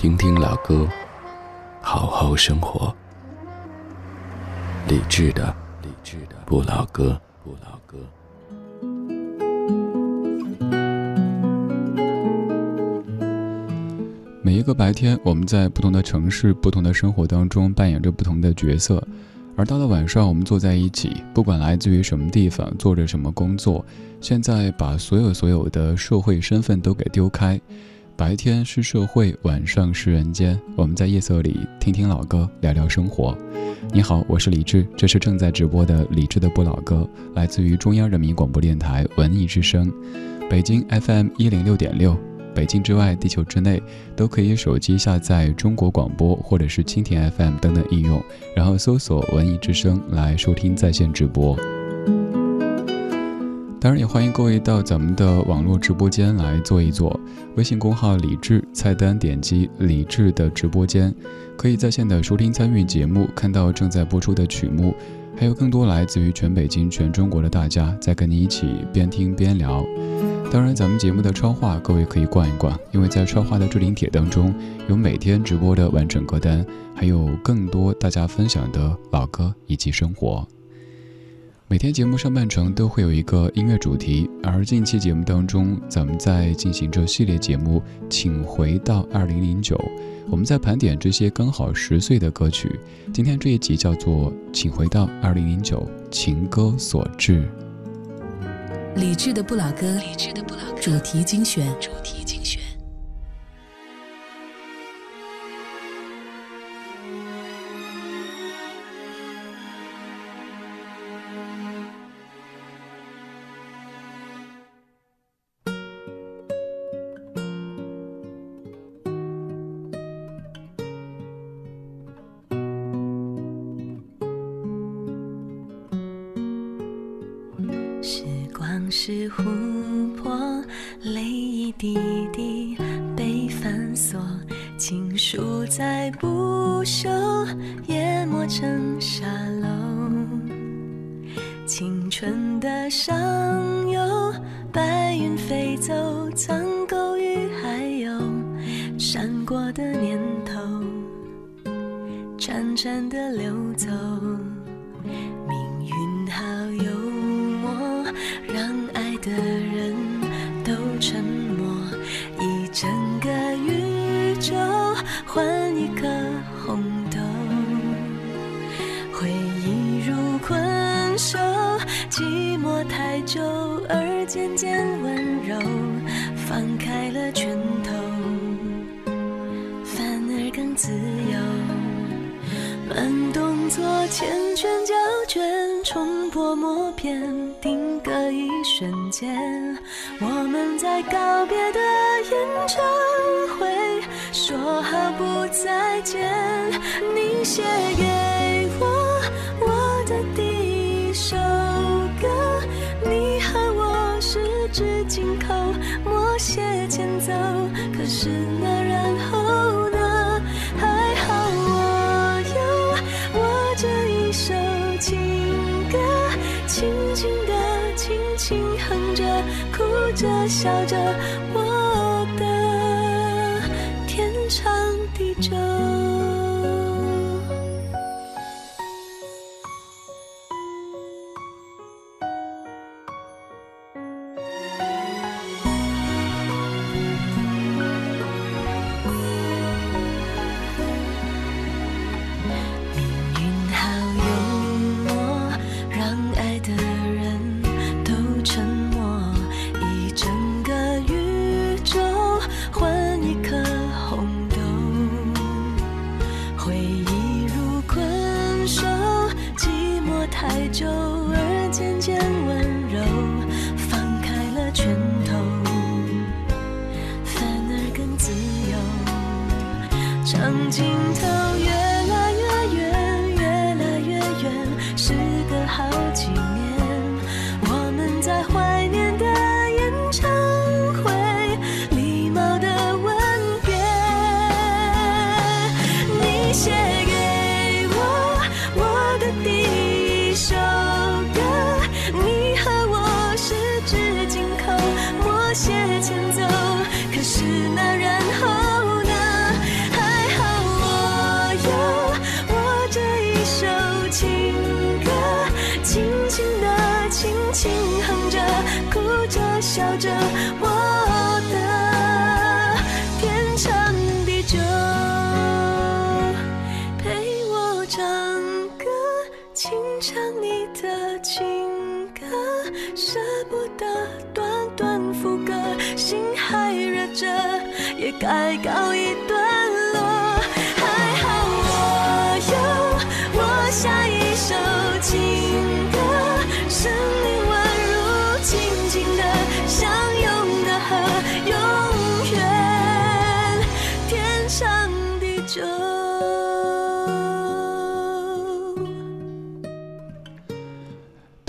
听听老歌，好好生活。理智的，理智的不老歌，不老歌。每一个白天，我们在不同的城市、不同的生活当中扮演着不同的角色，而到了晚上，我们坐在一起，不管来自于什么地方，做着什么工作，现在把所有所有的社会身份都给丢开。白天是社会，晚上是人间。我们在夜色里听听老歌，聊聊生活。你好，我是李志，这是正在直播的李志的不老歌，来自于中央人民广播电台文艺之声，北京 FM 一零六点六。北京之外，地球之内，都可以手机下载中国广播或者是蜻蜓 FM 等等应用，然后搜索文艺之声来收听在线直播。当然也欢迎各位到咱们的网络直播间来坐一坐，微信公号李智菜单点击李智的直播间，可以在线的收听参与节目，看到正在播出的曲目，还有更多来自于全北京、全中国的大家在跟你一起边听边聊。当然，咱们节目的超话各位可以逛一逛，因为在超话的置顶帖当中有每天直播的完整歌单，还有更多大家分享的老歌以及生活。每天节目上半程都会有一个音乐主题，而近期节目当中，咱们在进行这系列节目，请回到二零零九，我们在盘点这些刚好十岁的歌曲。今天这一集叫做《请回到二零零九情歌所致》，理智的不老歌，李志的不老歌主题精选主题精选。潺潺的流走。见你写给我我的第一首歌，你和我十指紧扣，默写前奏。可是那然后呢？还好我有我这一首情歌，轻轻的，轻轻哼着，哭着，笑着。我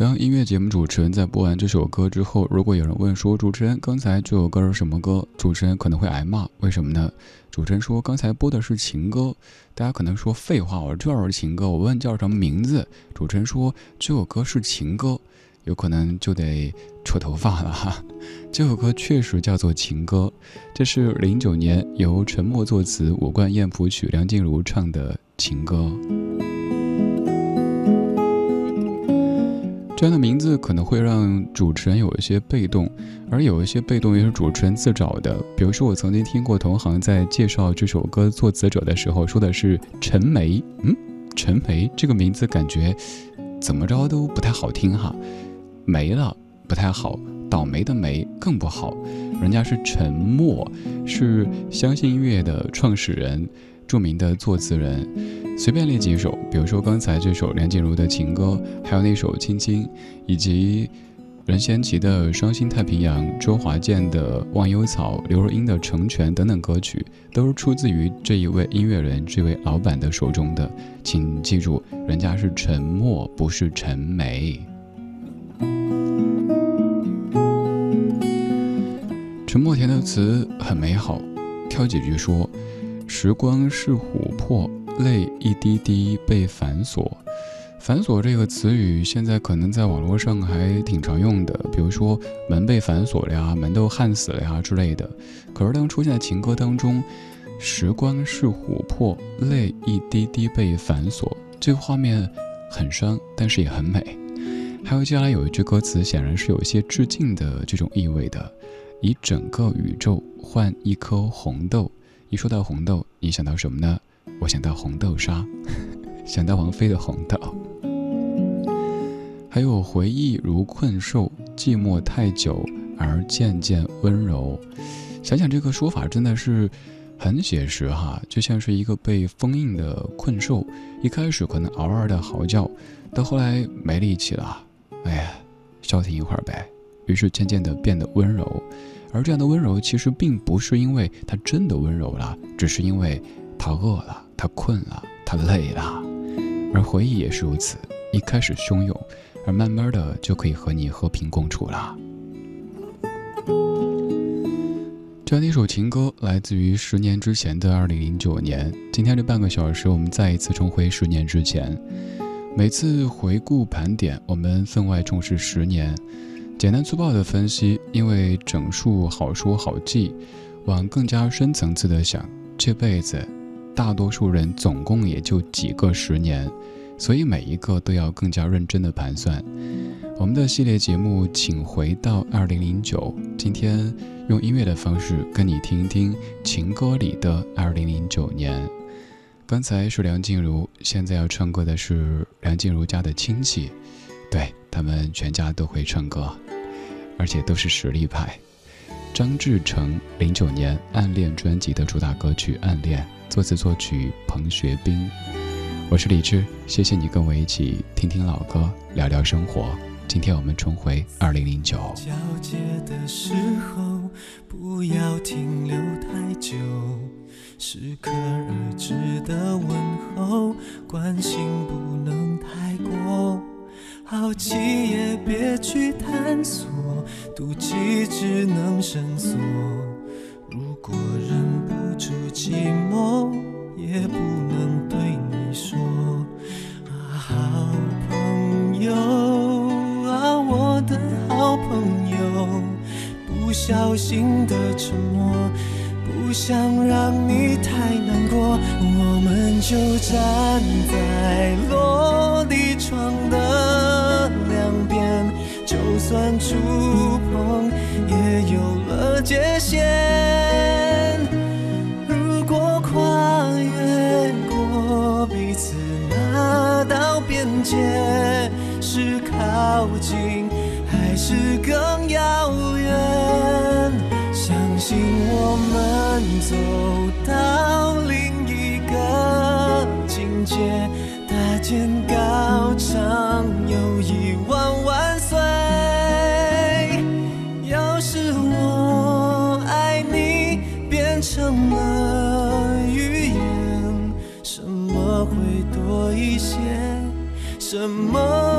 当音乐节目主持人在播完这首歌之后，如果有人问说主持人刚才这首歌是什么歌，主持人可能会挨骂，为什么呢？主持人说刚才播的是情歌，大家可能说废话，我这是情歌，我问叫什么名字，主持人说这首歌是情歌，有可能就得扯头发了哈。这首歌确实叫做情歌，这是零九年由陈默作词，伍冠燕谱曲，梁静茹唱的情歌。这样的名字可能会让主持人有一些被动，而有一些被动也是主持人自找的。比如说，我曾经听过同行在介绍这首歌作词者的时候，说的是陈梅。嗯，陈梅这个名字感觉怎么着都不太好听哈，没了不太好，倒霉的霉更不好。人家是陈默，是相信音乐的创始人。著名的作词人，随便列几首，比如说刚才这首梁静茹的情歌，还有那首《青青》，以及任贤齐的《伤心太平洋》，周华健的《忘忧草》，刘若英的《成全》等等歌曲，都是出自于这一位音乐人、这位老板的手中的。请记住，人家是陈默，不是陈梅。陈默填的词很美好，挑几句说。时光是琥珀，泪一滴滴被反锁。反锁这个词语现在可能在网络上还挺常用的，比如说门被反锁了呀，门都焊死了呀之类的。可是当出现在情歌当中，时光是琥珀，泪一滴滴被反锁，这个画面很伤，但是也很美。还有接下来有一句歌词，显然是有一些致敬的这种意味的：以整个宇宙换一颗红豆。一说到红豆，你想到什么呢？我想到红豆沙，想到王菲的红豆。还有回忆如困兽，寂寞太久而渐渐温柔。想想这个说法真的是很写实哈，就像是一个被封印的困兽，一开始可能嗷嗷的嚎叫，到后来没力气了，哎呀，消停一会儿呗。于是渐渐的变得温柔。而这样的温柔，其实并不是因为他真的温柔了，只是因为他饿了，他困了，他累了。而回忆也是如此，一开始汹涌，而慢慢的就可以和你和平共处了。这样的一首情歌，来自于十年之前的二零零九年。今天这半个小时，我们再一次重回十年之前。每次回顾盘点，我们分外重视十年。简单粗暴的分析，因为整数好说好记，往更加深层次的想，这辈子大多数人总共也就几个十年，所以每一个都要更加认真的盘算。我们的系列节目，请回到二零零九，今天用音乐的方式跟你听一听情歌里的二零零九年。刚才是梁静茹，现在要唱歌的是梁静茹家的亲戚，对他们全家都会唱歌。而且都是实力派。张志成零九年《暗恋》专辑的主打歌曲《暗恋》，作词作曲彭学斌。我是李志，谢谢你跟我一起听听老歌，聊聊生活。今天我们重回二零零九。交接的时候不要停留太久。适可而止的问候，关心不能太过，好奇也别去探索，妒忌只能深锁。如果忍不住寂寞，也不能对你说，啊，好朋友啊，我的好朋友，不小心的沉默。不想让你太难过，我们就站在落地窗的，算触碰也有了界限。如果跨越过彼此那道边界，是靠近还是更遥远？相信我们。走到另一个境界，搭建高唱什么？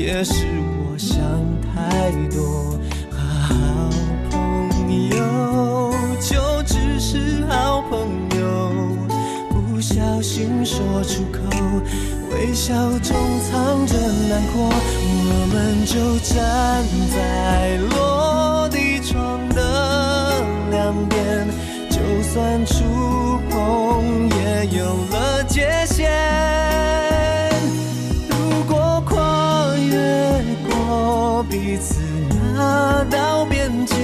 也是我想太多。好朋友就只是好朋友。不小心说出口，微笑中藏着难过，我们就站在落地窗的两边，就算触碰也有了那道边界，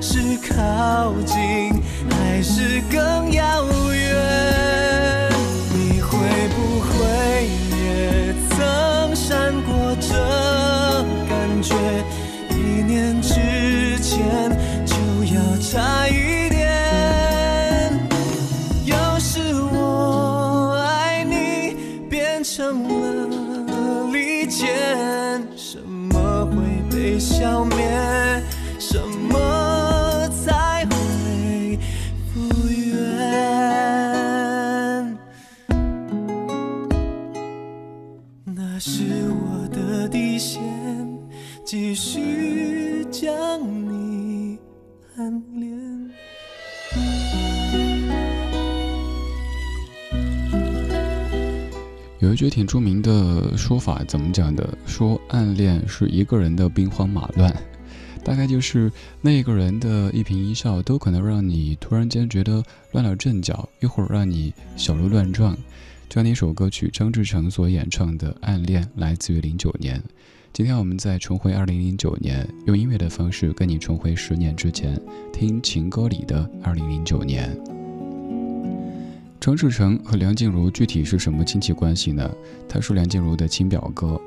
是靠近还是更遥远？你会不会也曾闪过这感觉，一念之间就要拆面？有一句挺著名的说法，怎么讲的？说暗恋是一个人的兵荒马乱，大概就是那个人的一颦一笑，都可能让你突然间觉得乱了阵脚，一会儿让你小鹿乱撞。这样的一首歌曲，张志成所演唱的《暗恋》，来自于零九年。今天我们在重回二零零九年，用音乐的方式跟你重回十年之前，听情歌里的二零零九年。张志成和梁静茹具体是什么亲戚关系呢？他是梁静茹的亲表哥，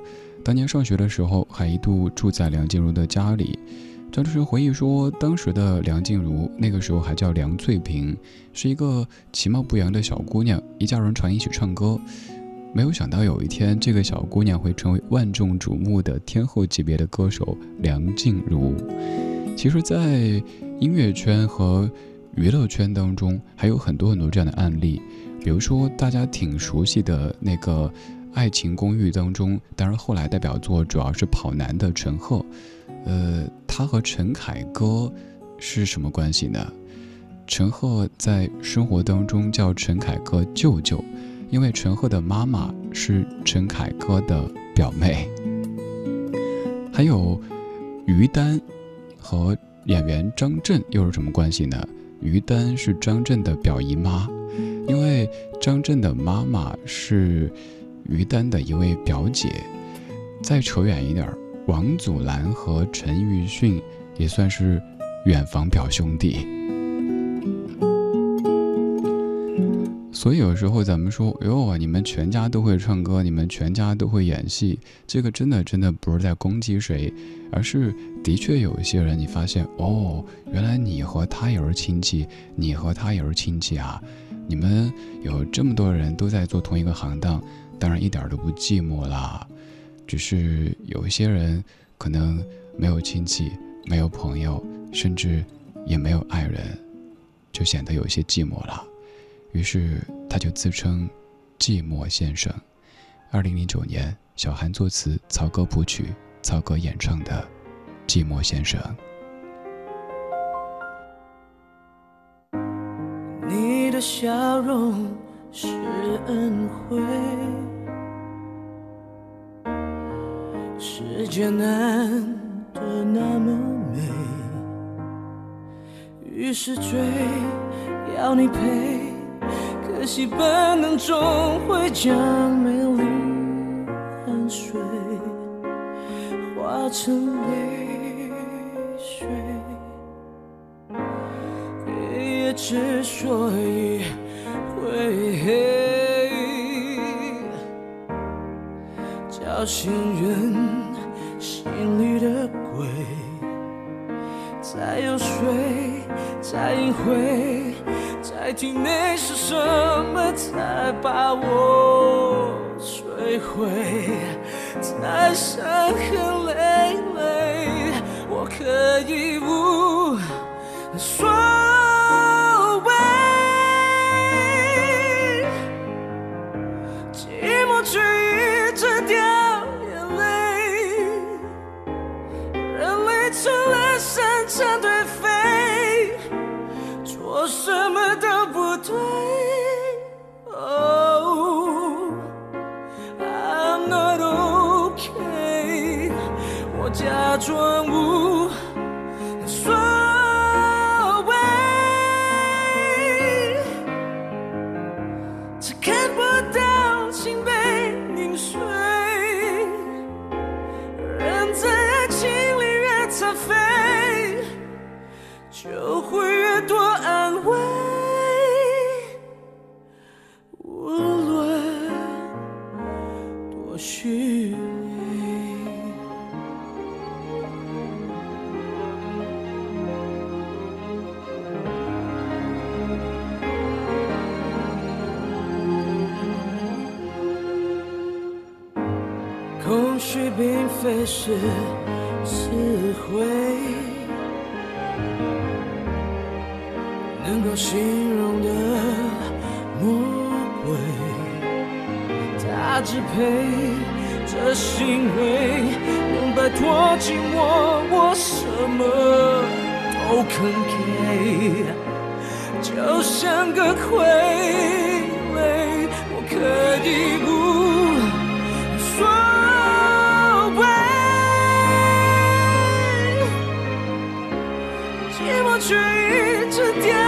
当年上学的时候还一度住在梁静茹的家里。张志成回忆说，当时的梁静茹那个时候还叫梁翠萍，是一个其貌不扬的小姑娘，一家人常一起唱歌。没有想到有一天，这个小姑娘会成为万众瞩目的天后级别的歌手梁静茹。其实，在音乐圈和娱乐圈当中，还有很多很多这样的案例，比如说大家挺熟悉的那个《爱情公寓》当中，当然后来代表作主要是跑男的陈赫。呃，他和陈凯歌是什么关系呢？陈赫在生活当中叫陈凯歌舅舅，因为陈赫的妈妈是陈凯歌的表妹。还有于丹和演员张震又是什么关系呢？于丹是张震的表姨妈，因为张震的妈妈是于丹的一位表姐。再扯远一点儿，王祖蓝和陈奕迅也算是远房表兄弟。所以有时候咱们说，哟，你们全家都会唱歌，你们全家都会演戏，这个真的真的不是在攻击谁，而是的确有一些人，你发现哦，原来你和他也是亲戚，你和他也是亲戚啊，你们有这么多人都在做同一个行当，当然一点都不寂寞啦。只是有一些人可能没有亲戚，没有朋友，甚至也没有爱人，就显得有些寂寞了。于是他就自称“寂寞先生”。二零零九年，小韩作词，曹格谱曲，曹格演唱的《寂寞先生》。你的笑容是恩惠，世界难得那么美，于是追，要你陪。可惜本能终会将美丽汗水化成泪水，黑夜之所以会黑，叫醒人心里的鬼，再有水，再隐晦。在体内是什么才把我摧毁？在伤痕累累，我可以无所谓。寂寞却一直掉眼泪，人类成了擅长颓废并非是词汇，能够形容的魔鬼，他支配这行为，能摆脱寂寞，我什么都肯给，就像个傀儡，我可以一直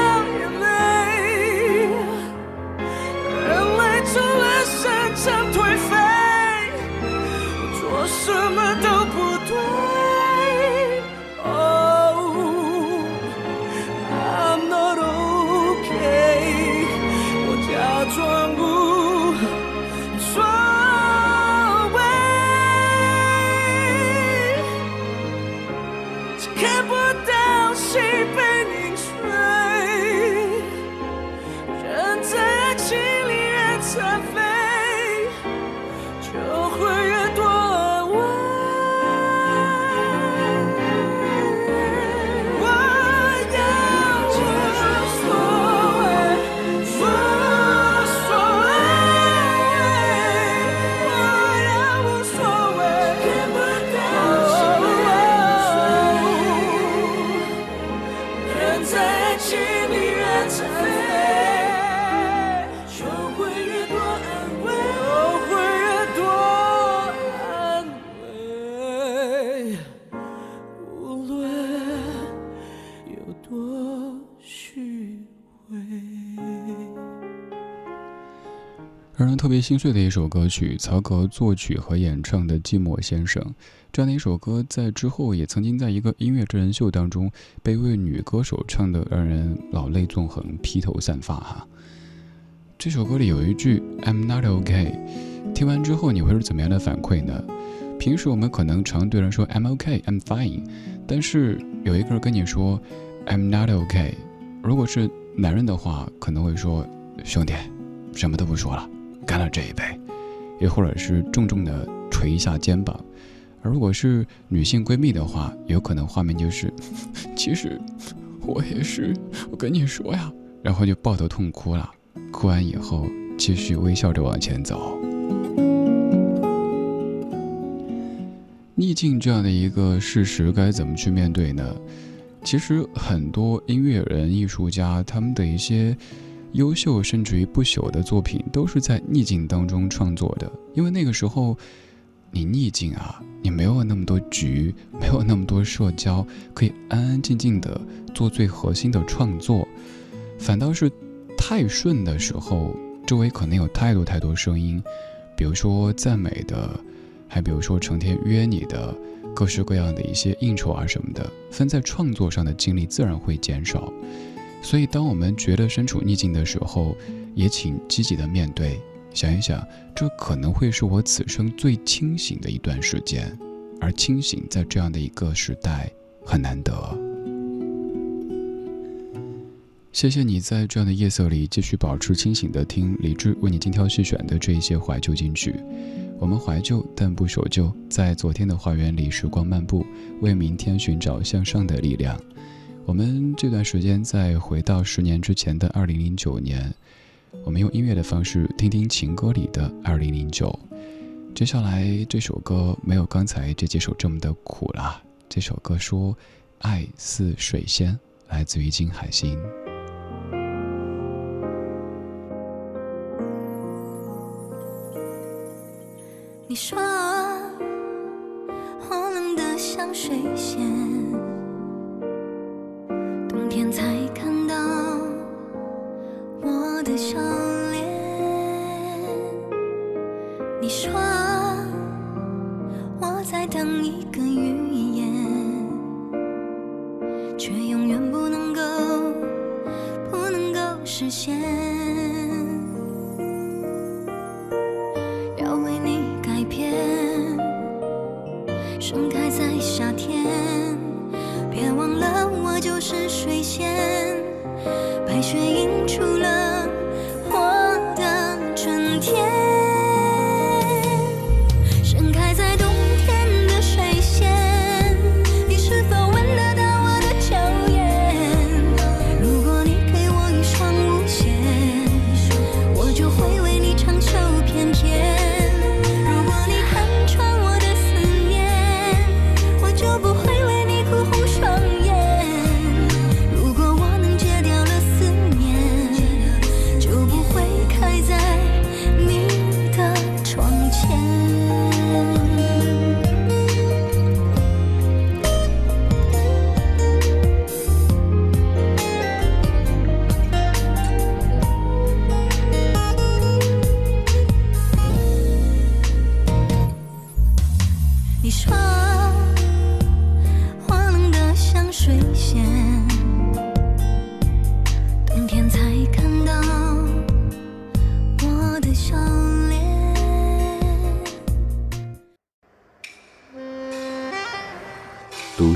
别心碎的一首歌曲，曹格作曲和演唱的《寂寞先生》。这样的一首歌，在之后也曾经在一个音乐真人秀当中被一位女歌手唱的，让人老泪纵横、披头散发哈。这首歌里有一句 "I'm not OK"，听完之后你会是怎么样的反馈呢？平时我们可能常对人说 "I'm OK", "I'm fine"，但是有一个人跟你说 "I'm not OK"，如果是男人的话，可能会说兄弟，什么都不说了。干了这一杯，也或者是重重的捶一下肩膀。而如果是女性闺蜜的话，有可能画面就是，其实我也是，我跟你说呀，然后就抱头痛哭了。哭完以后，继续微笑着往前走。逆境这样的一个事实，该怎么去面对呢？其实很多音乐人、艺术家，他们的一些。优秀甚至于不朽的作品都是在逆境当中创作的，因为那个时候，你逆境啊，你没有那么多局，没有那么多社交，可以安安静静的做最核心的创作，反倒是太顺的时候，周围可能有太多太多声音，比如说赞美的，还比如说成天约你的，各式各样的一些应酬啊什么的，分在创作上的精力自然会减少。所以，当我们觉得身处逆境的时候，也请积极的面对，想一想，这可能会是我此生最清醒的一段时间，而清醒在这样的一个时代很难得。谢谢你在这样的夜色里继续保持清醒的听李志为你精挑细选的这一些怀旧金曲。我们怀旧但不守旧，在昨天的花园里时光漫步，为明天寻找向上的力量。我们这段时间再回到十年之前的二零零九年，我们用音乐的方式听听情歌里的二零零九。接下来这首歌没有刚才这几首这么的苦啦。这首歌说：“爱似水仙”，来自于金海心。你说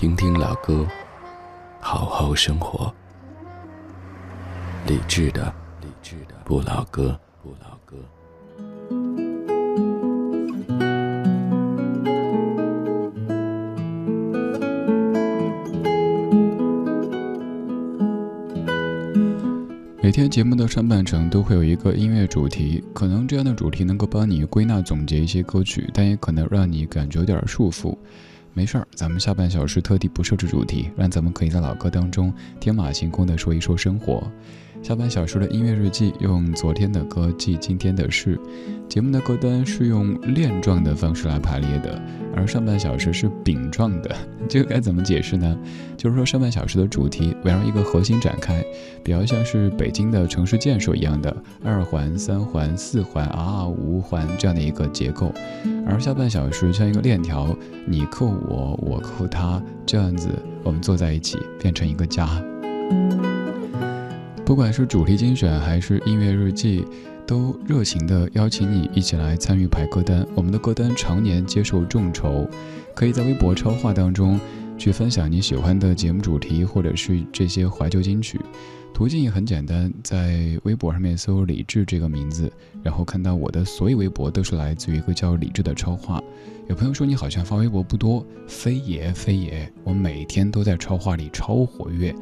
听听老歌，好好生活。理智的，理智的不老歌，不老歌。每天节目的上半程都会有一个音乐主题，可能这样的主题能够帮你归纳总结一些歌曲，但也可能让你感觉有点束缚。没事儿，咱们下半小时特地不设置主题，让咱们可以在老歌当中天马行空的说一说生活。下半小时的音乐日记，用昨天的歌记今天的事。节目的歌单是用链状的方式来排列的，而上半小时是饼状的。这个该怎么解释呢？就是说上半小时的主题围绕一个核心展开，比较像是北京的城市建设一样的二环、三环、四环啊五环这样的一个结构，而下半小时像一个链条，你扣我，我扣他，这样子我们坐在一起变成一个家。不管是主题精选还是音乐日记，都热情地邀请你一起来参与排歌单。我们的歌单常年接受众筹，可以在微博超话当中去分享你喜欢的节目主题，或者是这些怀旧金曲。途径也很简单，在微博上面搜“李志”这个名字，然后看到我的所有微博都是来自于一个叫李志的超话。有朋友说你好像发微博不多，非也非也，我每天都在超话里超活跃，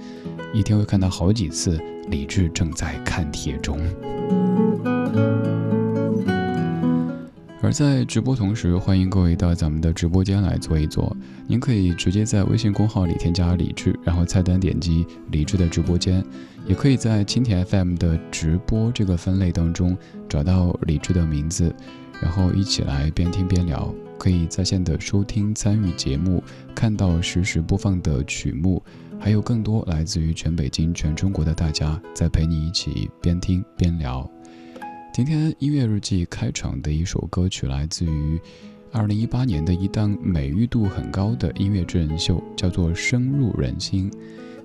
一天会看到好几次。李志正在看帖中，而在直播同时，欢迎各位到咱们的直播间来坐一坐。您可以直接在微信公号里添加李志，然后菜单点击李志的直播间，也可以在蜻蜓 FM 的直播这个分类当中找到李志的名字，然后一起来边听边聊。可以在线的收听、参与节目，看到实时播放的曲目。还有更多来自于全北京、全中国的大家在陪你一起边听边聊。今天音乐日记开场的一首歌曲来自于二零一八年的一档美誉度很高的音乐真人秀，叫做《深入人心》。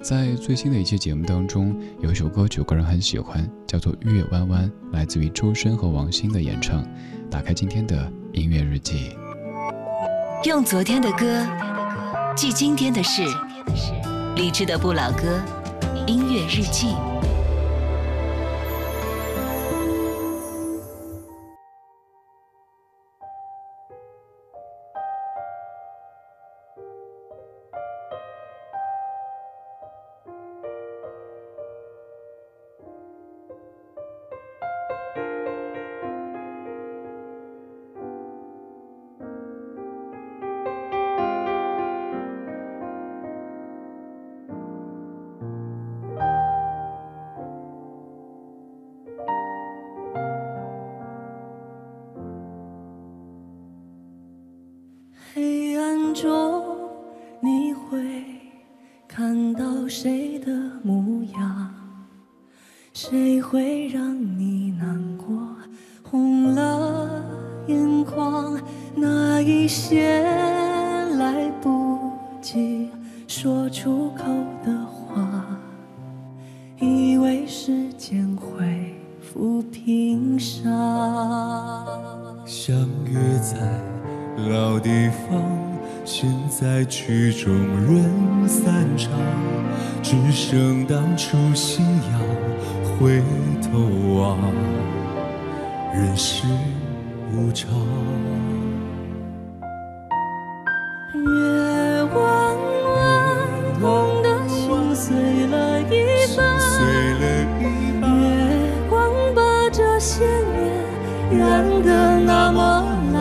在最新的一期节目当中，有一首歌曲我个人很喜欢，叫做《月弯弯》，来自于周深和王心的演唱。打开今天的音乐日记，用昨天的歌记今天的事。理智的不老歌，音乐日记。那一些来不及说出口的话，以为时间会抚平伤。相约在老地方，现在曲终人散场，只剩当初信仰，回头望，人世。无常。月弯弯，痛得心碎了一半。月光把这些年染得那么蓝，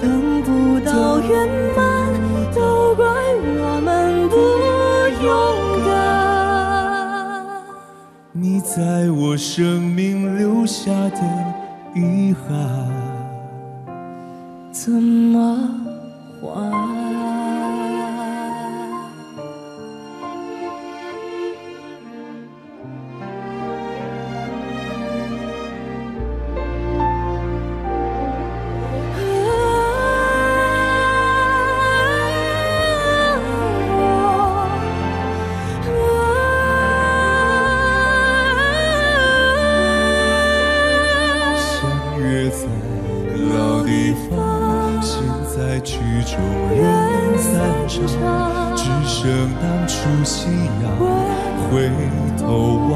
等不到圆满，都怪我们不勇敢。你在我生命留下的。遗憾，正当初夕阳，回头望，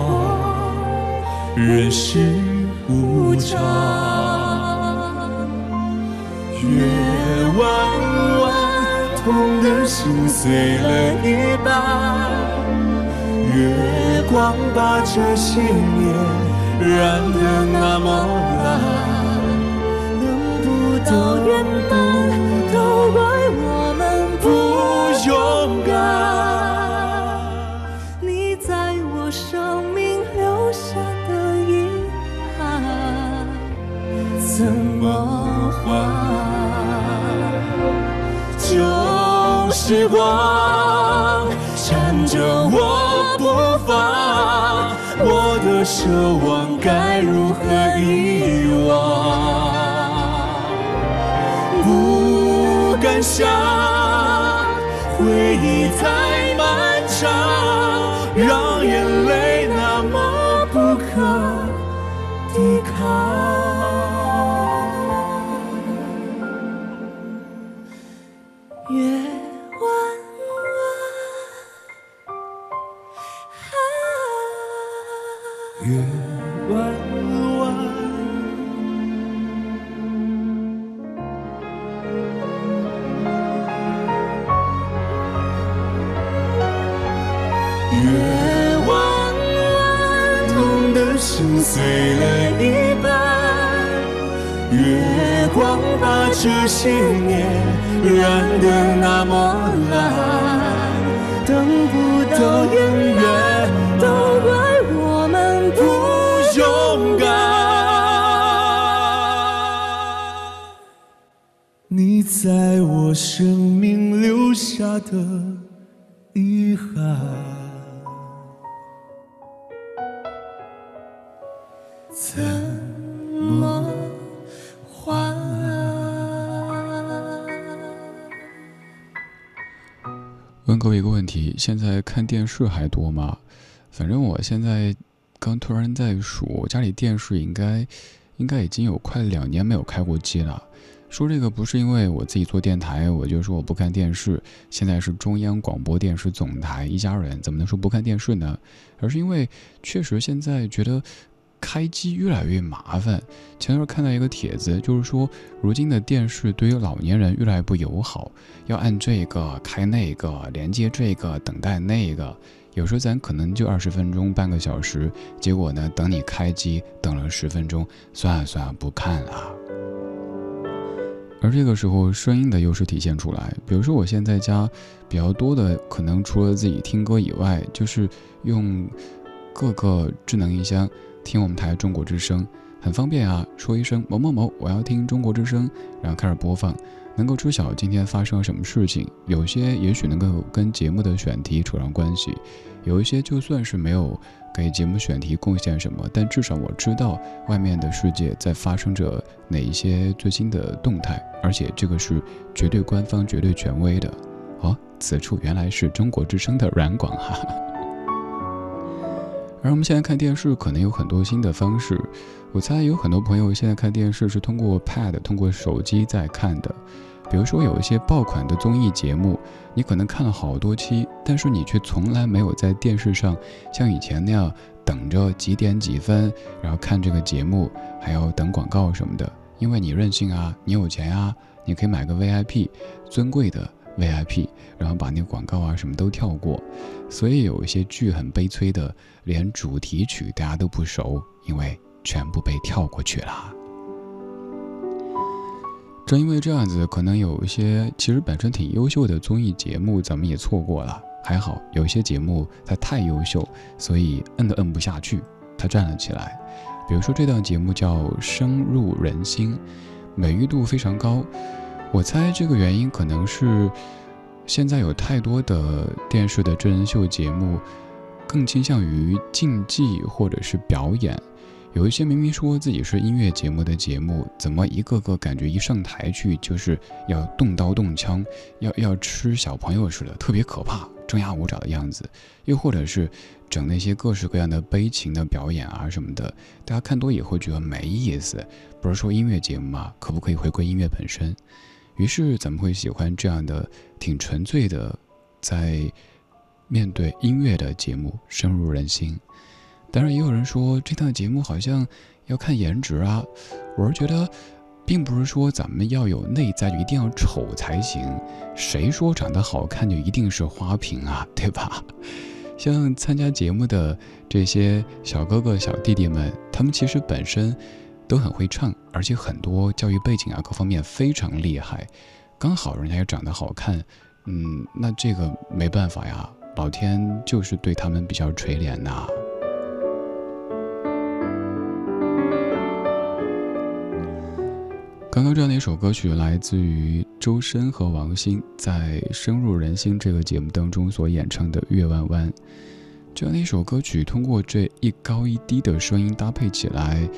人世无常。月弯弯，痛得心碎了一半。月光把这些年染得那么蓝，能不到圆满。么还？旧时光缠着我不放，我的奢望该如何遗忘？不敢想，回忆太漫长，心碎了一半。月光把这些年染得那么蓝，等不到永远，都怪我们不勇敢。你在我生命留下的遗憾，现在看电视还多吗？反正我现在刚突然在数，家里电视应该应该已经有快两年没有开过机了。说这个不是因为我自己做电台，我就说我不看电视。现在是中央广播电视总台一家人，怎么能说不看电视呢？而是因为确实现在觉得开机越来越麻烦。前段看到一个帖子，就是说如今的电视对于老年人越来越不友好，要按这个开那个，连接这个，等待那个。有时候咱可能就二十分钟、半个小时，结果呢，等你开机等了十分钟，算了算了，不看了。而这个时候，声音的优势体现出来。比如说，我现在家比较多的，可能除了自己听歌以外，就是用各个智能音箱听我们台中国之声，很方便啊。说一声某某某，我要听中国之声，然后开始播放，能够知晓今天发生了什么事情。有些也许能够跟节目的选题扯上关系，有一些就算是没有给节目选题贡献什么，但至少我知道外面的世界在发生着哪一些最新的动态，而且这个是绝对官方、绝对权威的。哦，此处原来是中国之声的软广哈。而我们现在看电视，可能有很多新的方式。我猜有很多朋友现在看电视是通过 Pad、通过手机在看的。比如说有一些爆款的综艺节目，你可能看了好多期，但是你却从来没有在电视上像以前那样等着几点几分，然后看这个节目，还要等广告什么的。因为你任性啊，你有钱啊，你可以买个 VIP，尊贵的 VIP，然后把那个广告啊什么都跳过。所以有一些剧很悲催的，连主题曲大家都不熟，因为全部被跳过去了。正因为这样子，可能有一些其实本身挺优秀的综艺节目，咱们也错过了。还好有一些节目它太优秀，所以摁都摁不下去，它站了起来。比如说这档节目叫《深入人心》，美誉度非常高。我猜这个原因可能是现在有太多的电视的真人秀节目，更倾向于竞技或者是表演。有一些明明说自己是音乐节目的节目，怎么一个个感觉一上台去就是要动刀动枪，要要吃小朋友似的，特别可怕，张牙舞爪的样子。又或者是整那些各式各样的悲情的表演啊什么的，大家看多也会觉得没意思。不是说音乐节目嘛，可不可以回归音乐本身？于是咱们会喜欢这样的挺纯粹的，在面对音乐的节目，深入人心。当然，也有人说这档节目好像要看颜值啊。我是觉得，并不是说咱们要有内在就一定要丑才行。谁说长得好看就一定是花瓶啊？对吧？像参加节目的这些小哥哥、小弟弟们，他们其实本身都很会唱，而且很多教育背景啊各方面非常厉害。刚好人家也长得好看，嗯，那这个没办法呀，老天就是对他们比较垂怜呐。刚刚这样的一首歌曲来自于周深和王心在《深入人心》这个节目当中所演唱的《月弯弯》。这样的一首歌曲，通过这一高一低的声音搭配起来，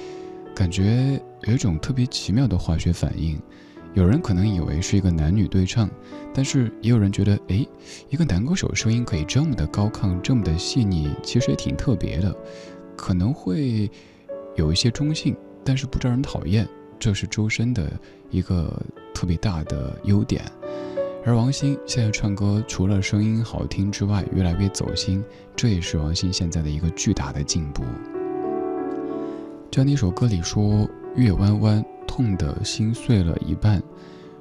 感觉有一种特别奇妙的化学反应。有人可能以为是一个男女对唱，但是也有人觉得，哎，一个男歌手声音可以这么的高亢，这么的细腻，其实也挺特别的。可能会有一些中性，但是不招人讨厌。这是周深的一个特别大的优点，而王心现在唱歌除了声音好听之外，越来越走心，这也是王心现在的一个巨大的进步。这样的一首歌里说：“月弯弯，痛的心碎了一半，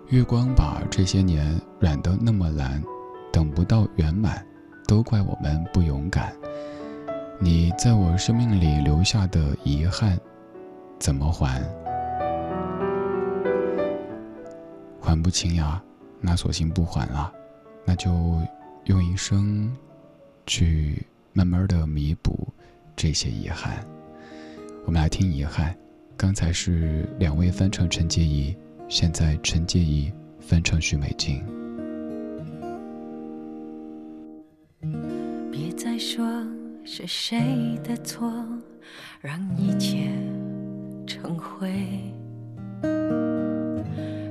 月光把这些年染得那么蓝，等不到圆满，都怪我们不勇敢。你在我生命里留下的遗憾，怎么还？”还不清呀，那索性不还了，那就用一生去慢慢的弥补这些遗憾。我们来听《遗憾》，刚才是两位翻唱陈洁仪，现在陈洁仪翻唱许美静。别再说是谁的错，让一切成灰。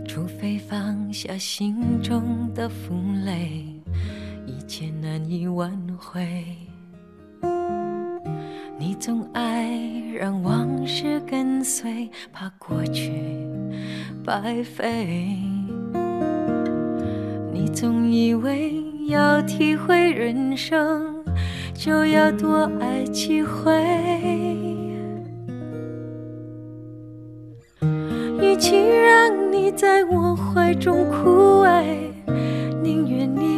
除非放下心中的负累，一切难以挽回。你总爱让往事跟随，怕过去白费。你总以为要体会人生，就要多爱几回。与其让你在我怀中枯萎，宁愿你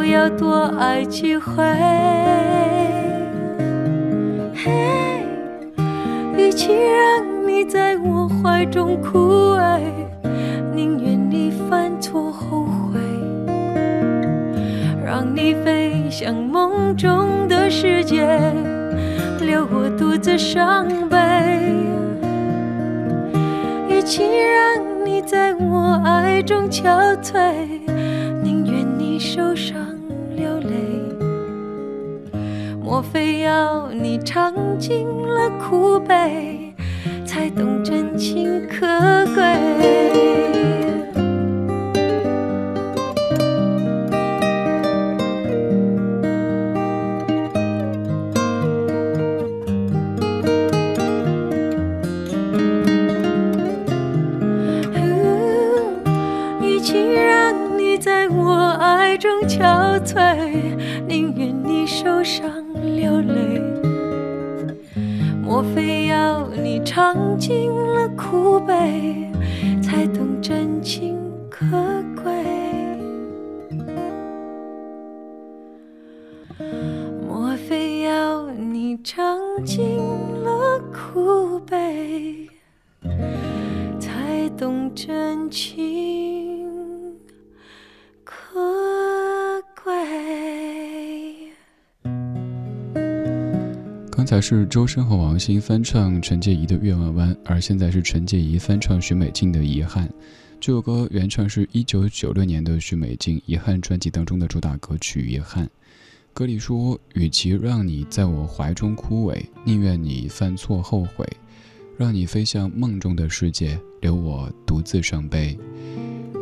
就要多爱几回。嘿与其让你在我怀中枯萎，宁愿你犯错后悔。让你飞向梦中的世界，留我独自伤悲。与其让你在我爱中憔悴，受伤流泪。莫非要你尝尽了苦悲，才懂真情可贵？宁愿你受伤流泪，莫非要你尝尽了苦悲，才懂真情可贵？莫非要你尝尽了？苦悲，才懂真情才是周深和王心翻唱陈洁仪的《月弯弯》，而现在是陈洁仪翻唱许美静的《遗憾》。这首歌原唱是一九九六年的许美静《遗憾》专辑当中的主打歌曲《遗憾》。歌里说：“与其让你在我怀中枯萎，宁愿你犯错后悔；让你飞向梦中的世界，留我独自伤悲。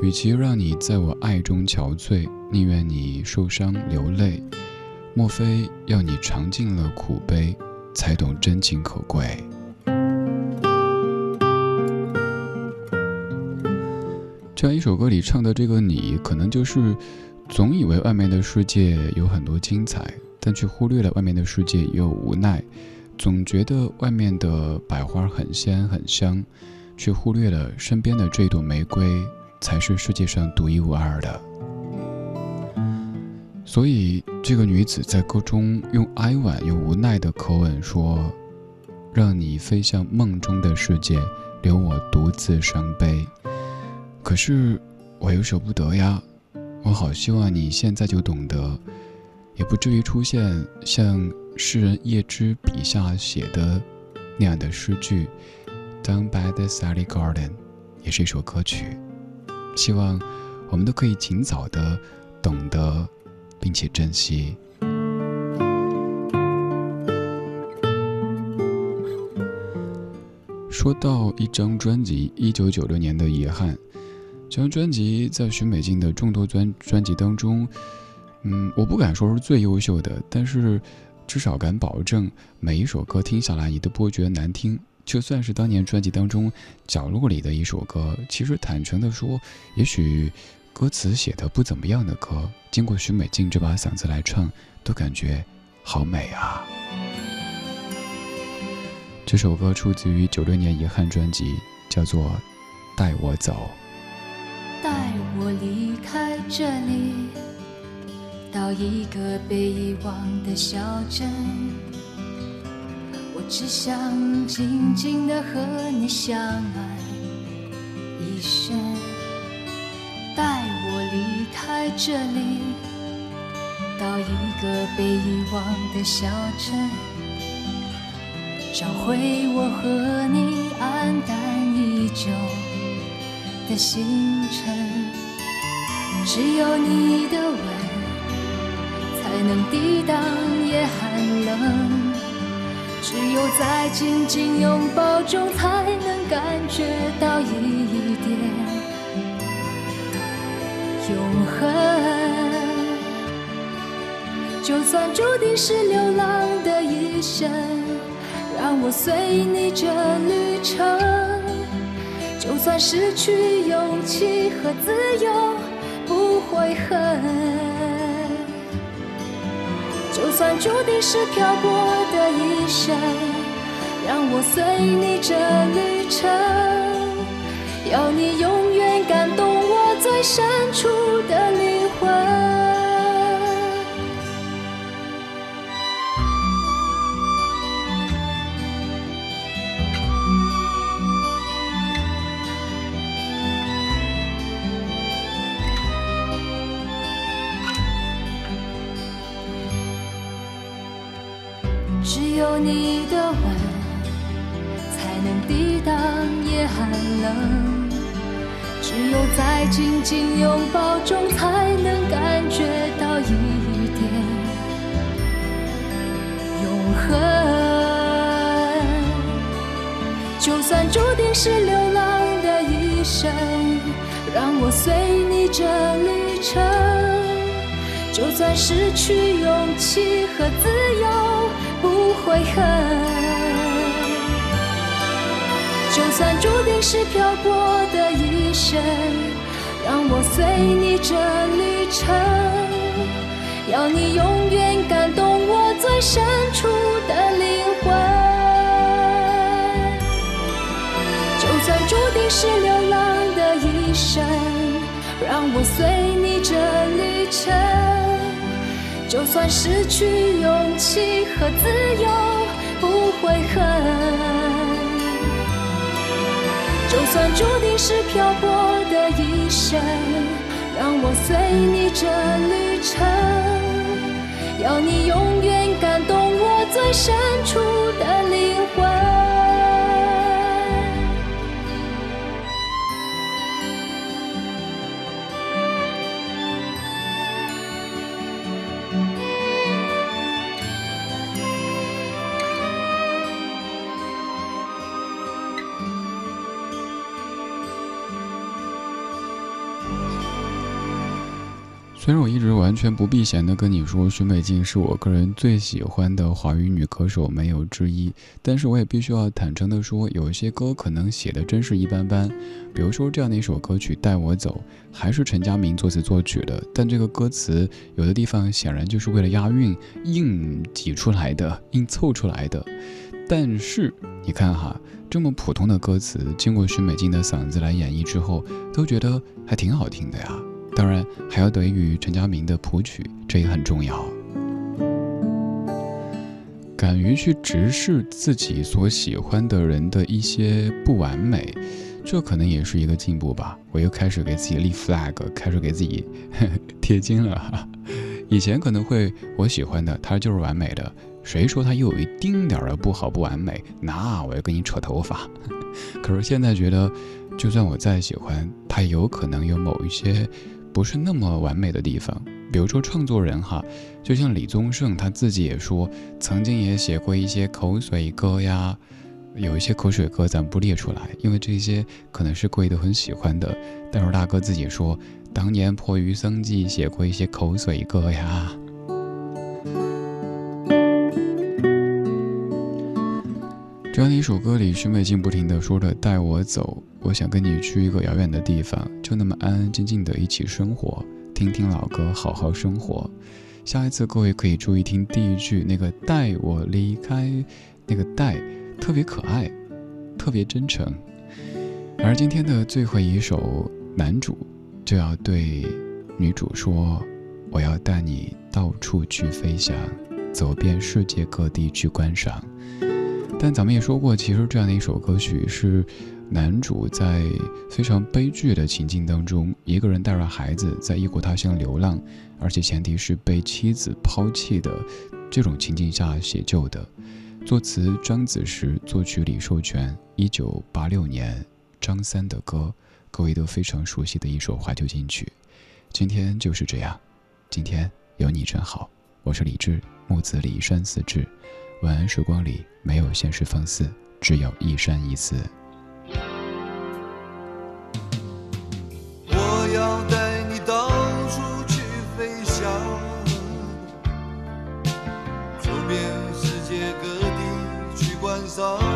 与其让你在我爱中憔悴，宁愿你受伤流泪。莫非要你尝尽了苦悲，才懂真情可贵？”这样一首歌里唱的这个你，可能就是总以为外面的世界有很多精彩，但却忽略了外面的世界也有无奈；总觉得外面的百花很鲜很香，却忽略了身边的这朵玫瑰才是世界上独一无二的。所以，这个女子在歌中用哀婉又无奈的口吻说：“让你飞向梦中的世界，留我独自伤悲。”可是我又舍不得呀，我好希望你现在就懂得，也不至于出现像诗人叶芝笔下写的那样的诗句。Down by the Sally Garden，也是一首歌曲，希望我们都可以尽早的懂得，并且珍惜。说到一张专辑，一九九六年的遗憾。这张专辑在许美静的众多专专辑当中，嗯，我不敢说是最优秀的，但是至少敢保证每一首歌听下来你都不会觉得难听。就算是当年专辑当中角落里的一首歌，其实坦诚的说，也许歌词写的不怎么样的歌，经过许美静这把嗓子来唱，都感觉好美啊。这首歌出自于九六年《遗憾》专辑，叫做《带我走》。带我离开这里，到一个被遗忘的小镇。我只想静静的和你相爱一生。离开这里，到一个被遗忘的小镇，找回我和你黯淡已久。的星辰，只有你的吻才能抵挡夜寒冷，只有在紧紧拥抱中才能感觉到意义恨。就算注定是流浪的一生，让我随你这旅程。就算失去勇气和自由，不悔恨；就算注定是漂泊的一生，让我随你这旅程，要你永远感动我最深处的你的吻才能抵挡夜寒冷，只有在紧紧拥抱中才能感觉到一点永恒。就算注定是流浪的一生，让我随你这旅程，就算失去勇气和。悔恨，就算注定是漂泊的一生，让我随你这旅程，要你永远感动我最深处的灵魂。就算注定是流浪的一生，让我随你这旅程。就算失去勇气和自由，不悔恨。就算注定是漂泊的一生，让我随你这旅程，要你永远感动我最深处的灵魂。虽然我一直完全不避嫌的跟你说，许美静是我个人最喜欢的华语女歌手，没有之一。但是我也必须要坦诚的说，有一些歌可能写的真是一般般。比如说这样的一首歌曲《带我走》，还是陈佳明作词作曲的，但这个歌词有的地方显然就是为了押韵硬挤出来的，硬凑出来的。但是你看哈，这么普通的歌词，经过许美静的嗓子来演绎之后，都觉得还挺好听的呀。当然还要得益于陈佳明的谱曲，这也很重要。敢于去直视自己所喜欢的人的一些不完美，这可能也是一个进步吧。我又开始给自己立 flag，开始给自己 贴金了。以前可能会我喜欢的他就是完美的，谁说他又有一丁点儿的不好不完美，那我要跟你扯头发。可是现在觉得，就算我再喜欢，他有可能有某一些。不是那么完美的地方，比如说创作人哈，就像李宗盛他自己也说，曾经也写过一些口水歌呀，有一些口水歌咱不列出来，因为这些可能是贵的很喜欢的。但是大哥自己说，当年迫于生计写过一些口水歌呀。样的一首歌里，许美静不停地说着“带我走”。我想跟你去一个遥远的地方，就那么安安静静的一起生活，听听老歌，好好生活。下一次各位可以注意听第一句，那个带我离开，那个带特别可爱，特别真诚。而今天的最后一首，男主就要对女主说：“我要带你到处去飞翔，走遍世界各地去观赏。”但咱们也说过，其实这样的一首歌曲是。男主在非常悲剧的情境当中，一个人带着孩子在异国他乡流浪，而且前提是被妻子抛弃的这种情境下写就的。作词张子时，作曲李寿全。一九八六年，张三的歌，各位都非常熟悉的一首怀旧金曲。今天就是这样，今天有你真好。我是李志，木子李山寺志。晚安时光里没有现实放肆只有一生一次我要带你到处去飞翔走遍世界各地去观赏。